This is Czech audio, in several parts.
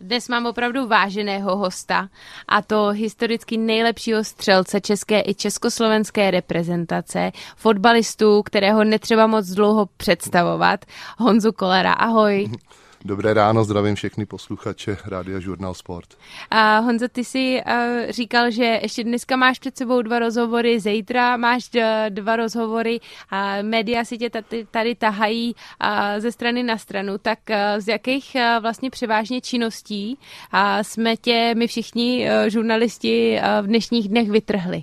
Dnes mám opravdu váženého hosta a to historicky nejlepšího střelce české i československé reprezentace, fotbalistu, kterého netřeba moc dlouho představovat, Honzu Kolera. Ahoj. Dobré ráno, zdravím všechny posluchače Rádia Žurnal Sport. A Honzo, ty jsi uh, říkal, že ještě dneska máš před sebou dva rozhovory, zítra máš d- dva rozhovory a média si tě tady, tady tahají uh, ze strany na stranu. Tak uh, z jakých uh, vlastně převážně činností uh, jsme tě my všichni uh, žurnalisti uh, v dnešních dnech vytrhli?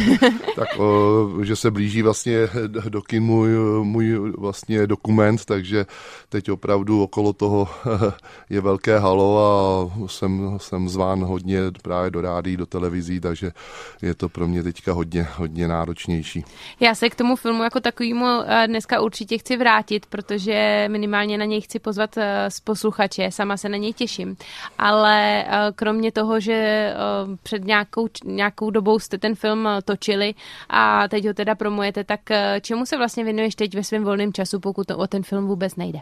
tak, uh, že se blíží vlastně do kin můj, můj vlastně dokument, takže teď opravdu okolo toho toho je velké halo a jsem, jsem zván hodně právě do rádí, do televizí, takže je to pro mě teďka hodně, hodně náročnější. Já se k tomu filmu jako takovému eh, dneska určitě chci vrátit, protože minimálně na něj chci pozvat eh, z posluchače, sama se na něj těším. Ale eh, kromě toho, že před nějakou, nějakou dobou jste ten film točili a teď ho teda promujete, tak čemu se vlastně věnuješ teď ve svém volném času, pokud to o ten film vůbec nejde?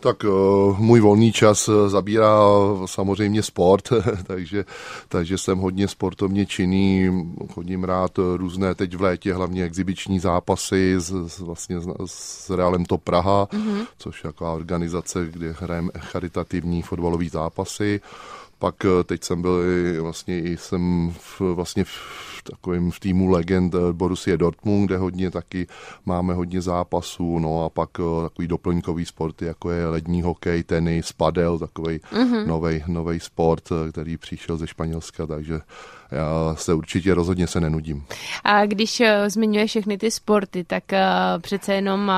Tak uh, můj volný čas eh, zabírá samozřejmě sport, takže, takže jsem hodně sportovně činný, chodím rád různé, teď v létě hlavně exibiční zápasy s, s, vlastně s, s Realem to Praha, mm-hmm. což je taková organizace, kde hrajeme charitativní fotbalové zápasy. Pak teď jsem byl i, vlastně i jsem v, vlastně v takovým v týmu legend eh, Borussia Dortmund, kde hodně taky máme hodně zápasů, no a pak eh, takový doplňkový sporty, jako je lední hokej, tenis, padel, takový mm-hmm. nový sport, eh, který přišel ze Španělska, takže já se určitě rozhodně se nenudím. A když zmiňuje všechny ty sporty, tak přece jenom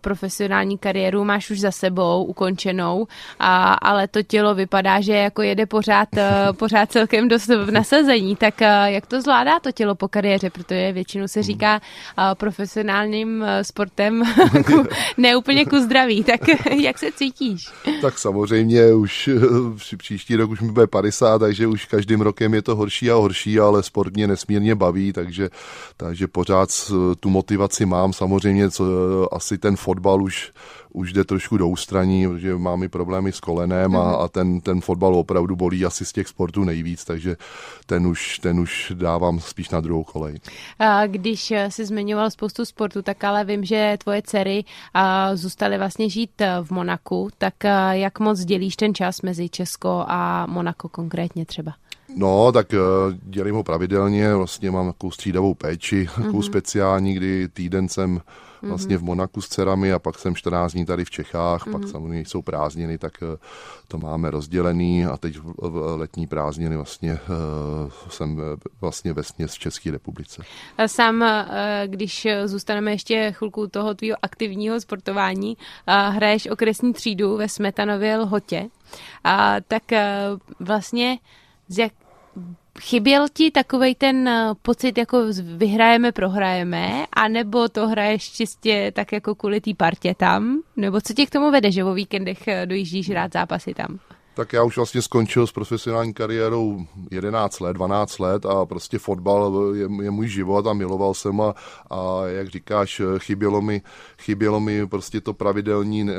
profesionální kariéru máš už za sebou ukončenou, a, ale to tělo vypadá, že jako jede pořád, pořád celkem dost v nasazení, tak jak to zvládá to tělo po kariéře, protože většinou se říká profesionálním sportem ne úplně ku zdraví. Tak jak se cítíš? Tak samozřejmě už příští rok už mi bude 50, takže už každým rokem je to horší a horší, ale sport mě nesmírně baví, takže, takže pořád tu motivaci mám. Samozřejmě co, asi ten fotbal už už jde trošku do ústraní, protože mám i problémy s kolenem a, mhm. a ten, ten fotbal opravdu bolí asi z těch sportů nejvíc, takže ten už, ten už dávám spíš na druhou kolej. A když jsi zmiňoval spoustu sportu, tak ale vím, že tvoje dcery zůstaly vlastně žít v Monaku, tak jak moc dělíš ten čas mezi Česko a Monako konkrétně třeba? No, tak dělím ho pravidelně, vlastně mám takovou střídavou péči, takovou mm-hmm. speciální, kdy týden jsem vlastně v Monaku s dcerami a pak jsem 14 dní tady v Čechách, mm-hmm. pak mhm. samozřejmě jsou prázdniny, tak eh, to máme rozdělený a teď v letní prázdniny vlastně uh, jsem eh, vlastně ve v České republice. A sám, když zůstaneme ještě chvilku toho tvýho aktivního sportování, hraješ okresní třídu ve Smetanově Lhotě, a tak vlastně z jak, chyběl ti takovej ten eh, pocit, jako vyhrajeme, prohrajeme, anebo to hraješ čistě tak jako kvůli té partě tam? Nebo co tě k tomu vede, že o víkendech eh, dojíždíš rád zápasy tam? Tak já už vlastně skončil s profesionální kariérou 11 let, 12 let a prostě fotbal je, je můj život a miloval jsem a, a jak říkáš, chybělo mi, chybělo mi prostě to pravidelní eh,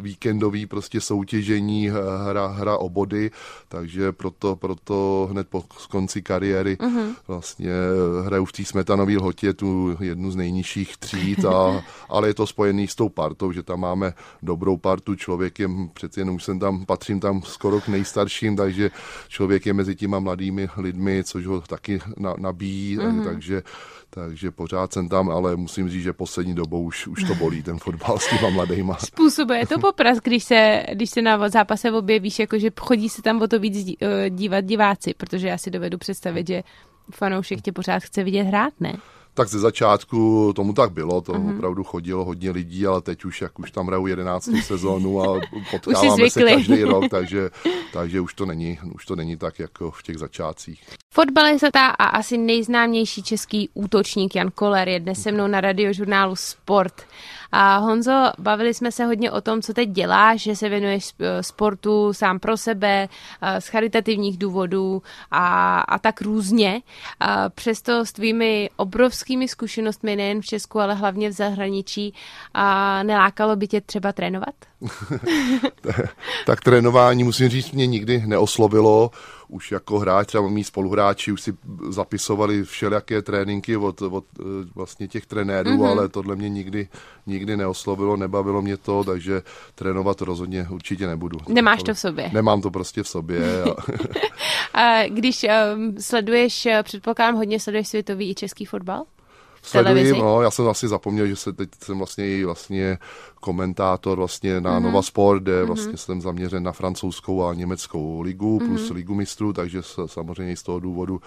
víkendový prostě soutěžení, hra, hra o body, takže proto, proto hned po konci kariéry uh-huh. vlastně hraju v té smetanové lhotě tu jednu z nejnižších tříd, a, ale je to spojený s tou partou, že tam máme dobrou partu, člověk je přeci jenom jsem tam, patřím tam skoro k nejstarším, takže člověk je mezi těma mladými lidmi, což ho taky nabíjí, mm-hmm. takže takže pořád jsem tam, ale musím říct, že poslední dobou už, už to bolí, ten fotbal s těma mladýma. Způsobuje to popras, když se, když se na zápase objevíš, jakože chodí se tam o to víc eh, dívat diváci, protože já si dovedu představit, že fanoušek tě pořád chce vidět hrát, ne? Tak ze začátku tomu tak bylo, to uh-huh. opravdu chodilo hodně lidí, ale teď už, jak už tam hraju 11. sezónu a potkáváme se každý rok, takže, takže už, to není, už to není tak jako v těch začátcích. Fotbalista a asi nejznámější český útočník Jan Koller je dnes se mnou na radiožurnálu Sport. A Honzo, bavili jsme se hodně o tom, co teď děláš, že se věnuješ sportu sám pro sebe, z charitativních důvodů a, a tak různě. A přesto s tvými obrovskými zkušenostmi nejen v Česku, ale hlavně v zahraničí, a nelákalo by tě třeba trénovat? tak trénování, musím říct, mě nikdy neoslovilo. Už jako hráč, třeba mý spoluhráči už si zapisovali všelijaké tréninky od, od eh, vlastně těch trenérů, mm-hmm. ale tohle mě nikdy, nikdy neoslovilo, nebavilo mě to, takže trénovat rozhodně určitě nebudu. Nemáš to v sobě? Nemám to prostě v sobě. A... když um, sleduješ, eh, předpokládám, hodně sleduješ světový i český fotbal? Sleduji, no, já jsem asi zapomněl, že se teď jsem vlastně i vlastně komentátor vlastně na mm-hmm. Nova Sport, kde mm-hmm. vlastně jsem zaměřen na francouzskou a německou ligu mm-hmm. plus ligu mistrů, takže samozřejmě z toho důvodu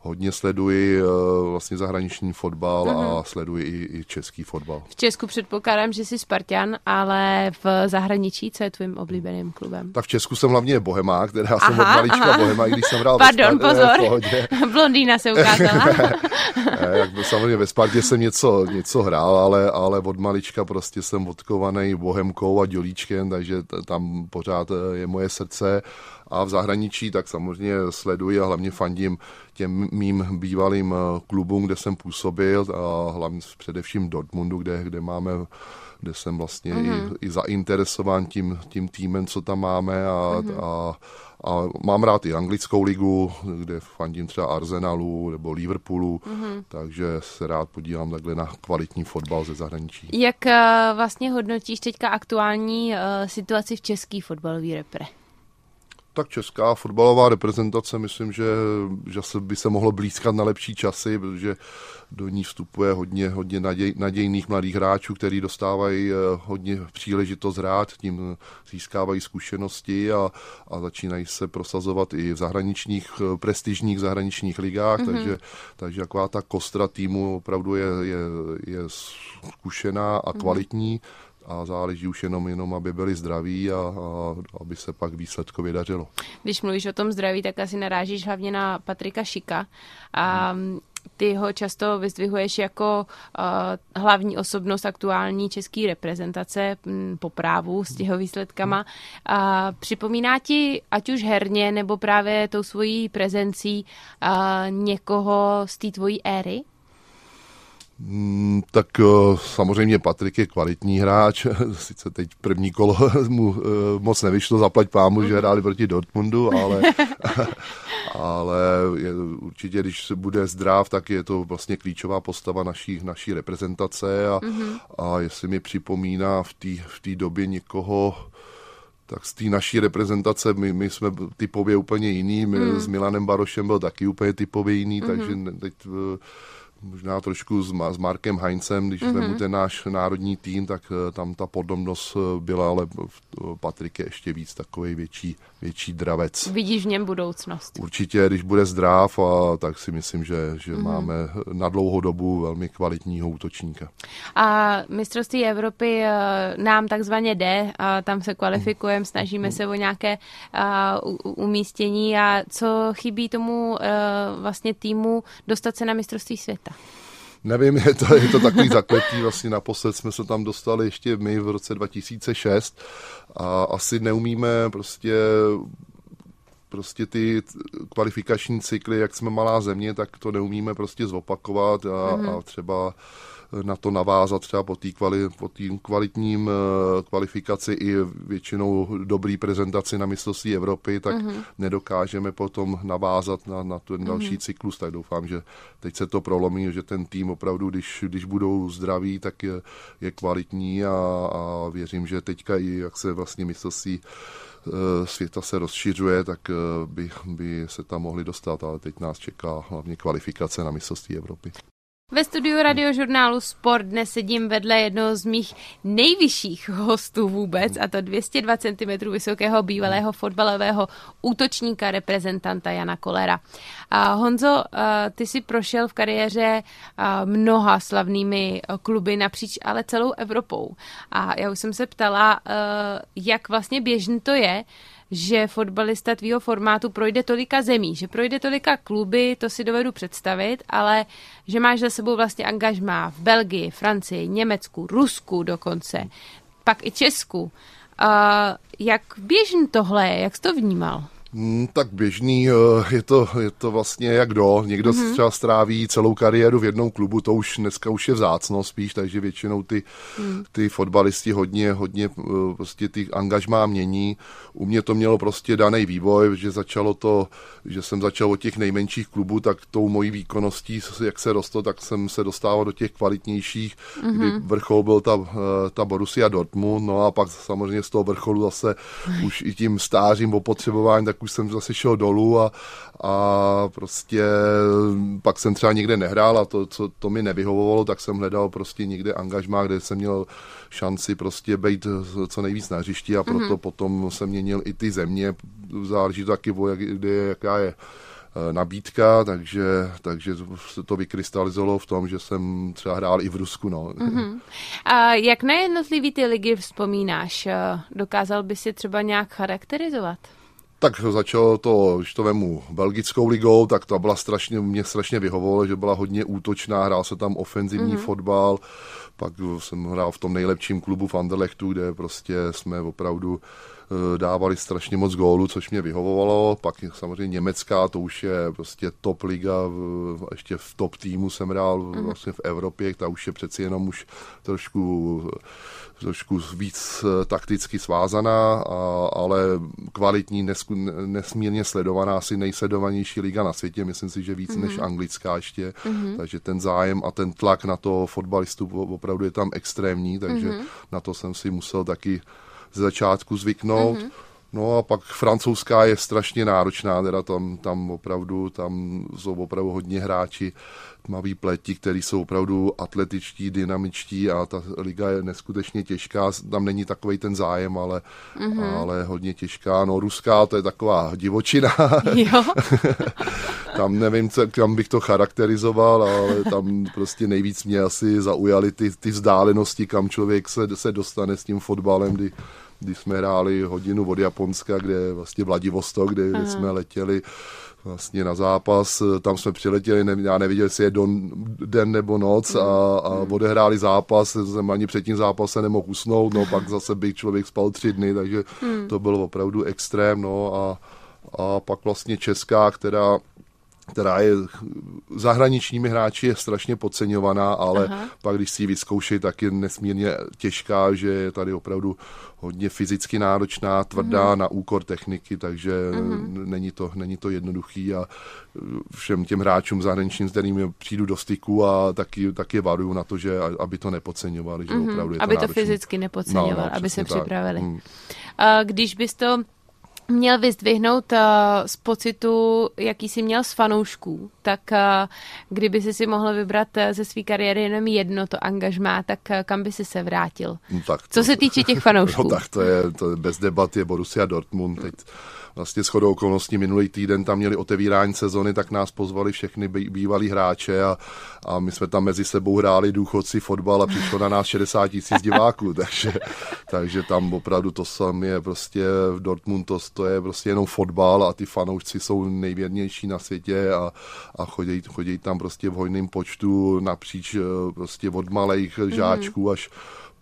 hodně sleduji eh, vlastně zahraniční fotbal mm-hmm. a sleduji i, i český fotbal. V Česku předpokládám, že jsi Spartan, ale v zahraničí, co je tvým oblíbeným klubem? Tak v Česku jsem hlavně Bohemák, teda já jsem od malička Bohemák, když jsem hrál Pardon, ve Spartě, pozor, Blondýna se ukázala. Jak samozřejmě ve Spartě jsem něco, něco hrál, ale, ale od malička prostě jsem odkovaný Bohemkou a Dělíčkem, takže tam pořád eh, je moje srdce a v zahraničí tak samozřejmě sleduji a hlavně fandím těm mým bývalým eh, klubům, kde jsem působil a hlavně především Dortmundu, kde, kde máme kde jsem vlastně mm-hmm. i, mhm. i zainteresován tím, tím týmem, co tam máme a, mm-hmm. a, a mám rád i anglickou ligu, kde fandím třeba Arsenalu nebo Liverpoolu, mm-hmm. takže se rád podívám takhle na kvalitní fotbal ze zahraničí. Jak uh, vlastně hodnotíš teďka aktuální uh, situaci v český fotbalový repre? Tak česká fotbalová reprezentace, myslím, že, že se by se mohlo blízkat na lepší časy, protože do ní vstupuje hodně, hodně naděj, nadějných mladých hráčů, kteří dostávají eh, hodně příležitost hrát, tím získávají zkušenosti a, a začínají se prosazovat i v zahraničních, eh, prestižních zahraničních ligách, mm-hmm. takže, takže taková ta kostra týmu opravdu je, je, je zkušená a mhm. kvalitní. Mm-hmm a záleží už jenom, jenom aby byli zdraví a, a aby se pak výsledkově dařilo. Když mluvíš o tom zdraví, tak asi narážíš hlavně na Patrika Šika. A ty ho často vyzdvihuješ jako uh, hlavní osobnost aktuální české reprezentace m, po právu s těho výsledkama. Uh, připomíná ti, ať už herně, nebo právě tou svojí prezencí uh, někoho z té tvojí éry? Mm, tak eh, samozřejmě Patrik je kvalitní hráč, sice teď první kolo mu eh, moc nevyšlo, zaplať pámu, že hráli proti Dortmundu, ale, ale je, určitě, když se bude zdrav, tak je to vlastně klíčová postava naší, naší reprezentace a, mm-hmm. a jestli mi připomíná v té v době někoho, tak z té naší reprezentace my, my jsme typově úplně jiný, my, mm. s Milanem Barošem byl taky úplně typově jiný, mm-hmm. takže teď eh, možná trošku s, s Markem Heincem, když mm-hmm. mu ten náš národní tým, tak uh, tam ta podobnost uh, byla, ale Patrik je ještě víc takový větší, větší dravec. Vidíš v něm budoucnost? Určitě, když bude zdrav, a tak si myslím, že, že mm-hmm. máme na dlouhou dobu velmi kvalitního útočníka. A mistrovství Evropy uh, nám takzvaně jde, a tam se kvalifikujeme, snažíme mm. se o nějaké uh, umístění a co chybí tomu uh, vlastně týmu dostat se na mistrovství světa? Nevím, je to, je to takový zakletý, vlastně naposled jsme se tam dostali ještě my v roce 2006 a asi neumíme prostě prostě ty kvalifikační cykly, jak jsme malá země, tak to neumíme prostě zopakovat a, mm-hmm. a třeba na to navázat třeba po té kvali, po kvalitním eh, kvalifikaci i většinou dobrý prezentaci na mistrovství Evropy, tak mm-hmm. nedokážeme potom navázat na, na ten další mm-hmm. cyklus. Tak doufám, že teď se to prolomí, že ten tým opravdu, když, když budou zdraví, tak je, je kvalitní a, a věřím, že teďka i jak se vlastně mistrovství eh, světa se rozšiřuje, tak eh, by, by se tam mohli dostat, ale teď nás čeká hlavně kvalifikace na mistrovství Evropy. Ve studiu radiožurnálu Sport dnes sedím vedle jednoho z mých nejvyšších hostů vůbec, a to 202 cm vysokého bývalého fotbalového útočníka reprezentanta Jana Kolera. A Honzo, ty si prošel v kariéře mnoha slavnými kluby napříč ale celou Evropou. A já už jsem se ptala, jak vlastně běžný to je, že fotbalista tvýho formátu projde tolika zemí, že projde tolika kluby, to si dovedu představit, ale že máš za sebou vlastně angažmá v Belgii, Francii, Německu, Rusku dokonce, pak i Česku. Uh, jak běžný tohle je? Jak jsi to vnímal? Hmm, tak běžný, eh, je to, je to vlastně jak do. Někdo mm-hmm. třeba stráví celou kariéru v jednom klubu, to už dneska už je vzácno spíš, takže většinou ty, mm. ty fotbalisti hodně, hodně eh, prostě ty angažmá mění. U mě to mělo prostě daný vývoj, že začalo to, že jsem začal od těch nejmenších klubů, tak tou mojí výkonností, jak se rostl, tak jsem se dostával do těch kvalitnějších, mm-hmm. kdy vrchol byl ta, eh, ta Borussia Dortmund, no a pak samozřejmě z toho vrcholu zase už i tím stářím opotřebování, tak už jsem zase šel dolů a, a prostě pak jsem třeba někde nehrál a to, co to mi nevyhovovalo, tak jsem hledal prostě někde angažmá, kde jsem měl šanci prostě být co nejvíc na hřišti a proto mm-hmm. potom jsem měnil i ty země, záleží to taky, jak, kde, jaká je eh, nabídka, takže, takže se to vykrystalizovalo v tom, že jsem třeba hrál i v Rusku. No. Mm-hmm. A jak na jednotlivý ty ligy vzpomínáš? Dokázal by si třeba nějak charakterizovat? Tak začalo to, když to vemu belgickou ligou, tak to byla strašně, mě strašně vyhovovalo, že byla hodně útočná, hrál se tam ofenzivní mm-hmm. fotbal, pak jsem hrál v tom nejlepším klubu v Anderlechtu, kde prostě jsme opravdu eh, dávali strašně moc gólů, což mě vyhovovalo. Pak samozřejmě německá, to už je prostě top liga, ještě v top týmu jsem hrál mm-hmm. vlastně v Evropě, ta už je přeci jenom už trošku trošku víc eh, takticky svázaná, a, ale kvalitní, nesku, nesmírně sledovaná, asi nejsledovanější liga na světě, myslím si, že víc mm-hmm. než anglická ještě, mm-hmm. takže ten zájem a ten tlak na to fotbalistu opravdu je tam extrémní, takže mm-hmm. na to jsem si musel taky ze začátku zvyknout. Mm-hmm. No a pak francouzská je strašně náročná, teda tam, tam opravdu, tam jsou opravdu hodně hráči tmavý pleti, který jsou opravdu atletičtí, dynamičtí a ta liga je neskutečně těžká, tam není takový ten zájem, ale, mm-hmm. ale hodně těžká. No ruská to je taková divočina. Jo. tam nevím, co, kam bych to charakterizoval, ale tam prostě nejvíc mě asi zaujaly ty, ty vzdálenosti, kam člověk se, se dostane s tím fotbalem, kdy když jsme hráli hodinu od Japonska, kde vlastně Vladivostok, kde, kde jsme letěli vlastně na zápas, tam jsme přiletěli, ne, já neviděl, jestli je don, den nebo noc a, a hmm. odehráli zápas, jsem ani před tím zápasem nemohl usnout, no pak zase bych člověk spal tři dny, takže hmm. to bylo opravdu extrém, no a, a pak vlastně Česká, která která je zahraničními hráči je strašně podceňovaná, ale Aha. pak, když si ji vyzkouší, tak je nesmírně těžká, že je tady opravdu hodně fyzicky náročná, tvrdá mm. na úkor techniky, takže mm. není, to, není to jednoduchý a všem těm hráčům zahraničním, s kterými přijdu do styku a taky, taky varuju na to, že aby to nepodceňovali, že mm. opravdu je to Aby náročný. to fyzicky nepodceňovali, no, no, aby se tak. připravili. Mm. A když bys to měl vyzdvihnout uh, z pocitu, jaký jsi měl z fanoušků, tak uh, kdyby jsi si mohl vybrat uh, ze své kariéry jenom jedno to angažmá, tak uh, kam by si se vrátil? No, tak to, Co se týče těch fanoušků. No, tak to je, to je bez debat je Borussia Dortmund. Teď vlastně shodou okolností minulý týden tam měli otevírání sezony, tak nás pozvali všechny bývalí hráče a, a my jsme tam mezi sebou hráli důchodci fotbal a přišlo na nás 60 tisíc diváků, takže, takže tam opravdu to sam je prostě v Dortmund to, to je prostě jenom fotbal a ty fanoušci jsou nejvěrnější na světě a, a chodí, chodí tam prostě v hojném počtu napříč eh, prostě od malých žáčků mm-hmm. až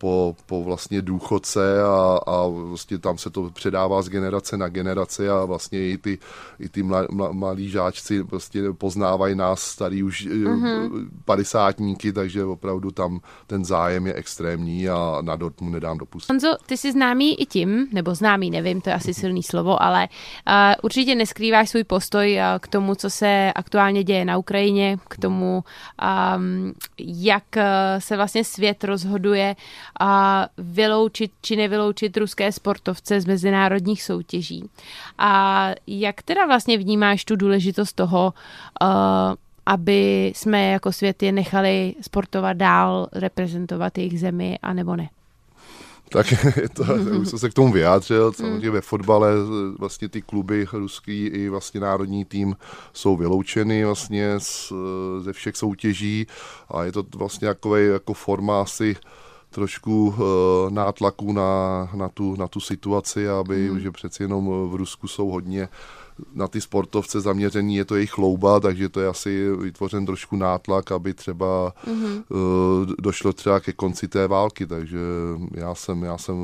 po, po vlastně důchodce a, a vlastně tam se to předává z generace na generaci a vlastně i ty, i ty mla, mla, malí žáčci prostě poznávají nás starý už mm-hmm. padesátníky, takže opravdu tam ten zájem je extrémní a na Dortmund nedám dopustit. Honzo, ty jsi známý i tím, nebo známý, nevím, to je asi silný slovo, ale uh, určitě neskrýváš svůj postoj uh, k tomu, co se aktuálně děje na Ukrajině, k tomu, um, jak uh, se vlastně svět rozhoduje a vyloučit či nevyloučit ruské sportovce z mezinárodních soutěží. A jak teda vlastně vnímáš tu důležitost toho, uh, aby jsme jako svět je nechali sportovat dál, reprezentovat jejich zemi, a nebo ne? Tak to, už jsem se k tomu vyjádřil, samozřejmě ve fotbale vlastně ty kluby ruský i vlastně národní tým jsou vyloučeny vlastně z, ze všech soutěží a je to vlastně jako, jako forma asi trošku uh, nátlaku na, na, tu, na tu situaci, aby, mm. že přeci jenom v Rusku jsou hodně na ty sportovce zaměření, je to jejich chlouba, takže to je asi vytvořen trošku nátlak, aby třeba mm-hmm. uh, došlo třeba ke konci té války, takže já jsem, já jsem,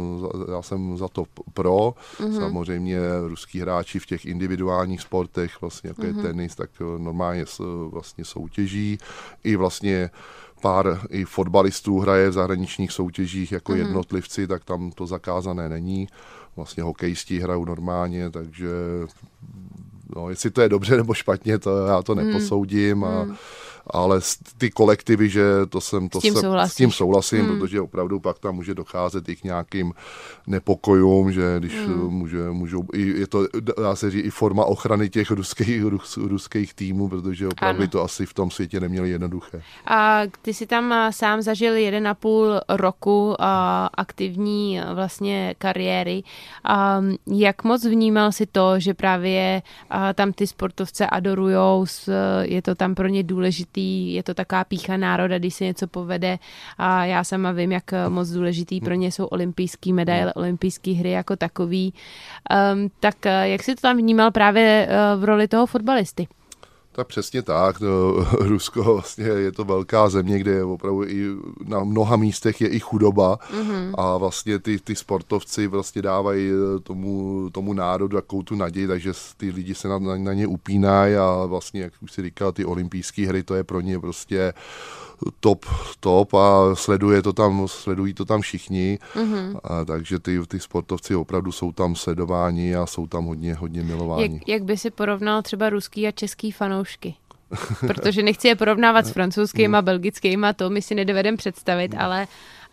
já jsem za to pro. Mm-hmm. Samozřejmě ruský hráči v těch individuálních sportech, vlastně jako mm-hmm. je mhm. tenis, tak normálně vlastně soutěží. I vlastně pár i fotbalistů hraje v zahraničních soutěžích jako mm-hmm. jednotlivci, tak tam to zakázané není. Vlastně hokejisti hrajou normálně, takže no, jestli to je dobře nebo špatně, to já to mhm. neposoudím. Mm. A, mm ale ty kolektivy, že to jsem, to s tím, jsem, s tím souhlasím, hmm. protože opravdu pak tam může docházet i k nějakým nepokojům, že když hmm. může, můžou, je to, dá se říct, i forma ochrany těch ruských, rus, ruských týmů, protože opravdu ano. to asi v tom světě neměli jednoduché. A ty si tam sám zažil jeden a půl roku a, aktivní vlastně kariéry. A, jak moc vnímal si to, že právě a, tam ty sportovce adorujou, je to tam pro ně důležité důležitý, je to taková pícha národa, když se něco povede a já sama vím, jak moc důležitý pro ně jsou olympijský medaile, olympijské hry jako takový. Um, tak eh, jak jsi to tam vnímal právě eh, v roli toho fotbalisty? Tak přesně tak. No, Rusko vlastně je to velká země, kde je opravdu i na mnoha místech je i chudoba mm-hmm. a vlastně ty, ty sportovci vlastně dávají eh, tomu, tomu národu takovou tu naději, takže ty lidi se na, na, na ně upínají a vlastně, jak už si říkal, ty olympijské hry, to je pro ně prostě top, top a sleduje to tam, sledují to tam všichni, mm-hmm. a, takže ty, ty sportovci opravdu jsou tam sledováni a jsou tam hodně, hodně milováni. Jak, jak by si porovnal třeba ruský a český fanoušky? Protože nechci je porovnávat s francouzskýma, belgickýma, to my si nedovedeme představit, ale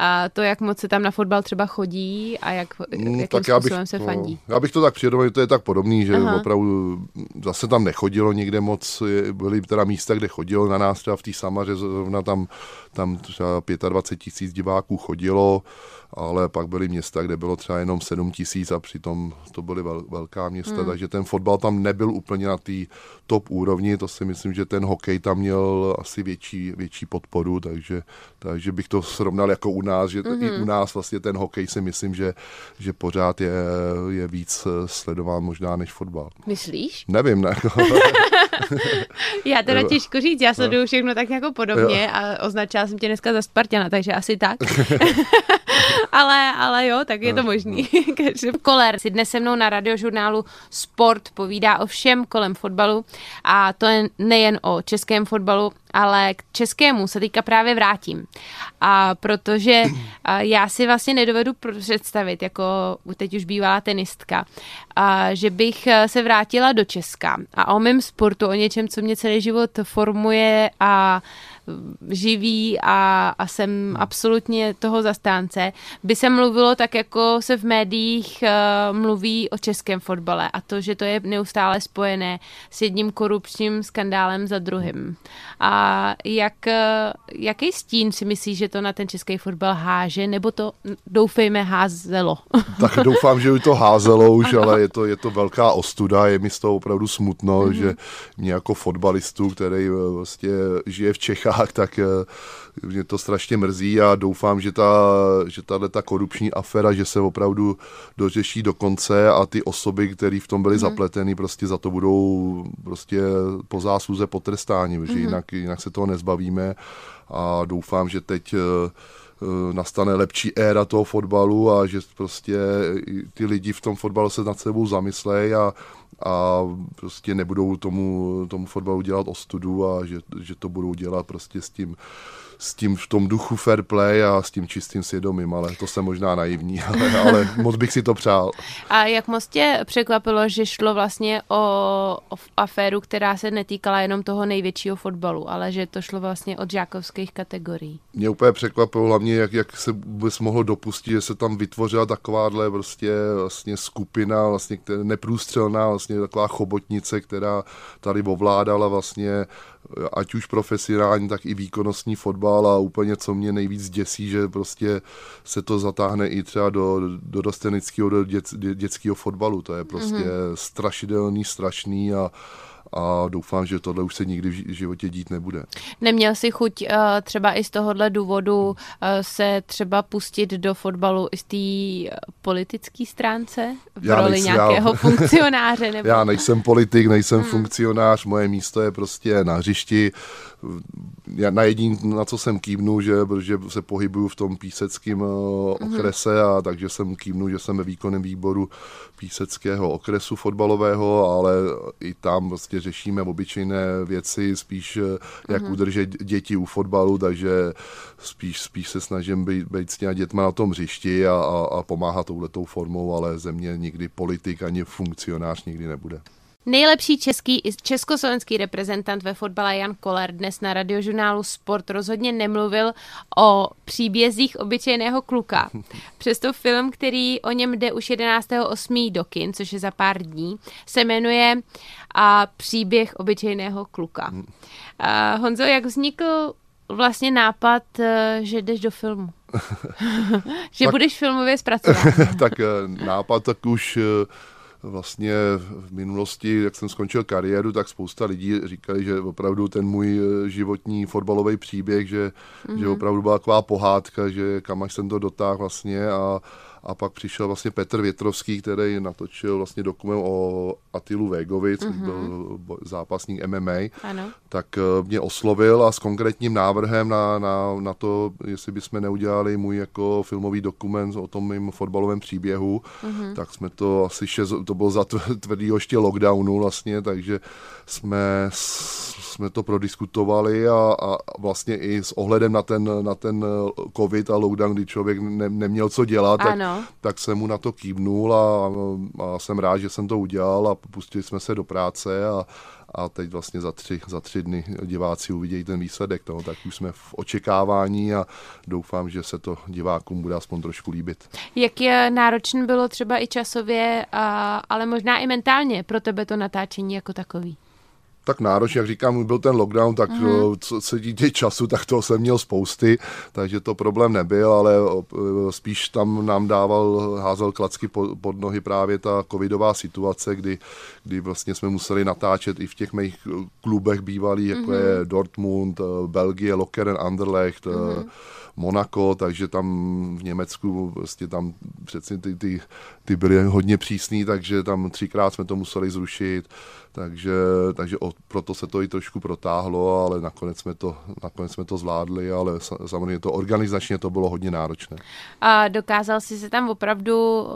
a to, jak moc se tam na fotbal třeba chodí a jak, mm, jakým tak já bych, se no, fandí. No, já bych to tak přirodomil, to je tak podobný, že Aha. opravdu zase tam nechodilo někde moc, byly teda místa, kde chodilo na nás třeba v té Samaře, zrovna tam, tam třeba 25 tisíc diváků chodilo, ale pak byly města, kde bylo třeba jenom 7 tisíc a přitom to byly vel, velká města, hmm. takže ten fotbal tam nebyl úplně na té top úrovni, to si myslím, že ten hokej tam měl asi větší, větší podporu, takže, takže bych to srovnal jako u nás, že mm-hmm. i u mhm. nás vlastně ten hokej si myslím, že, že pořád je, je víc eh, sledován možná než fotbal. Myslíš? Nevím, ne. já teda těžko říct, já sleduju všechno tak jako podobně a označila jsem tě dneska za Spartana, takže asi tak. ale, ale jo, tak je to možný. Koler si dnes se mnou na radiožurnálu Sport povídá o všem kolem fotbalu a to je nejen o českém fotbalu, ale k českému se teďka právě vrátím. A protože já si vlastně nedovedu představit, jako teď už bývalá tenistka, a že bych se vrátila do Česka a o mém sportu, o něčem, co mě celý život formuje a živý a, a jsem absolutně toho zastánce, by se mluvilo tak, jako se v médiích uh, mluví o českém fotbale a to, že to je neustále spojené s jedním korupčním skandálem za druhým. A jak, eh, jaký stín si myslíš, že to na ten český fotbal háže, nebo to doufejme házelo? Tak doufám, že to házelo už, ano. ale je to, je to velká ostuda, je mi z toho opravdu smutno, mm-hmm. že mě jako fotbalistu, který eh, vlastně žije v Čechách, tak mě to strašně mrzí a doufám, že ta, že tahle ta korupční afera, že se opravdu dořeší do konce a ty osoby, které v tom byly mm-hmm. zapleteny, prostě za to budou prostě po zásluze potrestáni, mm-hmm. že jinak, jinak se toho nezbavíme a doufám, že teď eh, eh, nastane lepší éra toho fotbalu a že prostě ty lidi v tom fotbalu se nad sebou zamyslejí a, a prostě nebudou tomu, tomu fotbalu dělat ostudu a že, že to budou dělat prostě s tím s tím v tom duchu fair play a s tím čistým svědomím, ale to jsem možná naivní, ale, ale moc bych si to přál. A jak moc tě překvapilo, že šlo vlastně o, o aféru, která se netýkala jenom toho největšího fotbalu, ale že to šlo vlastně od žákovských kategorií? Mě úplně překvapilo hlavně, jak, jak se vůbec mohlo dopustit, že se tam vytvořila takováhle prostě vlastně skupina, vlastně neprůstřelná, vlastně taková chobotnice, která tady ovládala vlastně ať už profesionální, tak i výkonnostní fotbal a úplně co mě nejvíc děsí, že prostě se to zatáhne i třeba do, do do dět, dětského fotbalu. To je prostě mm-hmm. strašidelný, strašný a a doufám, že tohle už se nikdy v životě dít nebude. Neměl si chuť uh, třeba i z tohohle důvodu uh, se třeba pustit do fotbalu i z té politické stránce v já roli nejsem, nějakého já, funkcionáře? Nebo... Já nejsem politik, nejsem hmm. funkcionář, moje místo je prostě na hřišti. Já na jediný, na co jsem kývnu, že, že se pohybuju v tom píseckém uh, okrese a takže jsem kývnu, že jsem ve výkonném výboru píseckého okresu fotbalového, ale i tam vlastně řešíme obyčejné věci, spíš jak mm-hmm. udržet děti u fotbalu, takže spíš, spíš se snažím být, být s těma dětma na tom hřišti a, a, a pomáhat touhletou formou, ale země nikdy politik ani funkcionář nikdy nebude. Nejlepší český i československý reprezentant ve fotbale Jan Koller dnes na radiožurnálu Sport rozhodně nemluvil o příbězích obyčejného kluka. Přesto film, který o něm jde už 11.8. do kin, což je za pár dní, se jmenuje a Příběh obyčejného kluka. A Honzo, jak vznikl vlastně nápad, eh, že jdeš do filmu? že tak, budeš filmově zpracovat? tak eh, nápad tak už eh, vlastně v minulosti, jak jsem skončil kariéru, tak spousta lidí říkali, že opravdu ten můj eh, životní fotbalový příběh, že, mm-hmm. že mhm. opravdu byla taková pohádka, že kam až jsem to dotáhl vlastně a a pak přišel vlastně Petr Větrovský, který natočil vlastně dokument o Atilu Végovi, což mm-hmm. byl zápasník MMA, ano. tak eh, mě oslovil a s konkrétním návrhem na, na, na to, jestli bychom neudělali můj jako filmový dokument o tom mým fotbalovém příběhu, mm-hmm. tak jsme to asi šest, to bylo za tvrdýho ještě lockdownu vlastně, takže jsme, jsme to prodiskutovali a, a vlastně i s ohledem na ten, na ten covid a lockdown, kdy člověk ne, neměl co dělat, ano. tak tak jsem mu na to kývnul a, a jsem rád, že jsem to udělal a pustili jsme se do práce a, a teď vlastně za tři, za tři dny diváci uvidějí ten výsledek, no, tak už jsme v očekávání a doufám, že se to divákům bude aspoň trošku líbit. Jak je náročné bylo třeba i časově, a, ale možná i mentálně pro tebe to natáčení jako takový? Tak náročně, jak říkám, byl ten lockdown, tak mm-hmm. co se týče času, tak toho jsem měl spousty, takže to problém nebyl, ale spíš tam nám dával, házel klacky pod nohy právě ta covidová situace, kdy, kdy vlastně jsme museli natáčet i v těch mých klubech bývalých, jako mm-hmm. je Dortmund, eh, Belgie, Lokeren, Anderlecht, mm-hmm Monako, takže tam v Německu vlastně tam přeci ty, ty, ty byly hodně přísný, takže tam třikrát jsme to museli zrušit, takže, takže o, proto se to i trošku protáhlo, ale nakonec jsme to, nakonec jsme to zvládli, ale samozřejmě to organizačně to bylo hodně náročné. A dokázal jsi se tam opravdu uh,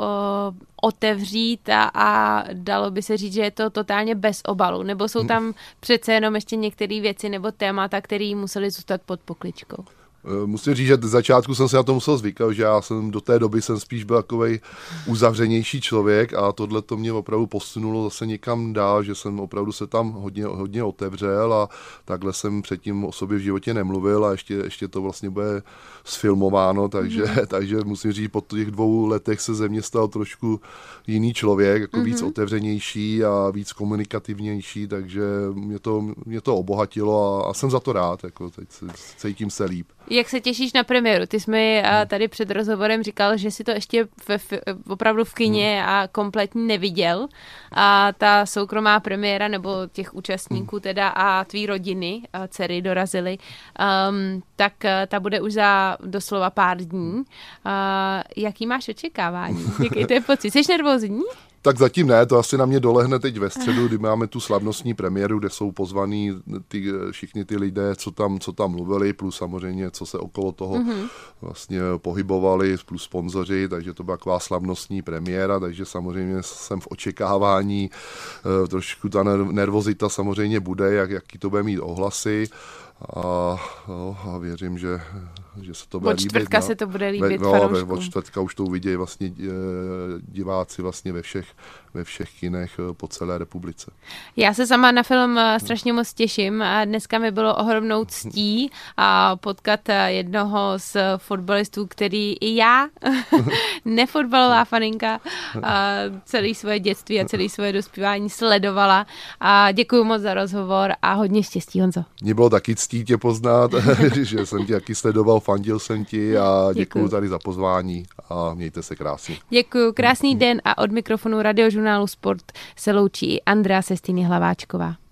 otevřít a, a dalo by se říct, že je to totálně bez obalu, nebo jsou hm. tam přece jenom ještě některé věci nebo témata, které museli zůstat pod pokličkou? Eh, musím říct, že z začátku jsem se na to musel zvykat, že já jsem do té doby jsem spíš byl takový uzavřenější člověk a tohle to mě opravdu posunulo zase někam dál, že jsem opravdu se tam hodně, hodně otevřel a takhle jsem předtím o sobě v životě nemluvil a ještě, ještě to vlastně bude sfilmováno, takže, mm-hmm. takže musím říct, po těch dvou letech se ze mě stal trošku jiný člověk, jako mm-hmm. víc mhm. otevřenější a víc komunikativnější, takže mě to, mě to obohatilo a, a jsem za to rád, jako teď se, cítím se líp. Jak se těšíš na premiéru? Ty jsi mi hmm. tady před rozhovorem říkal, že si to ještě v, v, opravdu v kině hmm. a kompletně neviděl. A ta soukromá premiéra nebo těch účastníků hmm. teda a tvý rodiny, a dcery dorazily, um, tak eh, ta bude už za doslova pár dní. Uh, jaký máš očekávání? Jaký to je pocit? Jsi nervózní? Tak zatím ne, to asi na mě dolehne teď ve středu, kdy máme tu slavnostní premiéru, kde jsou pozvaní ty, všichni ty lidé, co tam, co tam mluvili, plus samozřejmě, co se okolo toho mm-hmm. vlastně pohybovali, plus sponzoři, takže to byla taková slavnostní premiéra, takže samozřejmě jsem v očekávání, eh, trošku ta nervozita samozřejmě bude, jak, jaký to bude mít ohlasy a, no, a věřím, že, že se to bude líbit. Od čtvrtka no. se to bude líbit ve, no, ve, Od čtvrtka už to uvidí vlastně eh, diváci vlastně ve všech, ve všech kinech eh, po celé republice. Já se sama na film eh, strašně moc těším a dneska mi bylo ohromnou ctí a potkat jednoho z fotbalistů, který i já, nefotbalová faninka, celý svoje dětství a celý svoje dospívání sledovala. A děkuji moc za rozhovor a hodně štěstí, Honzo. Mně bylo taky ctí tě poznat, že jsem tě taky sledoval, fandil jsem ti a děkuji tady za pozvání a mějte se krásně. Děkuji, krásný den a od mikrofonu radiožurnálu Sport se loučí Andrea Sestýny Hlaváčková.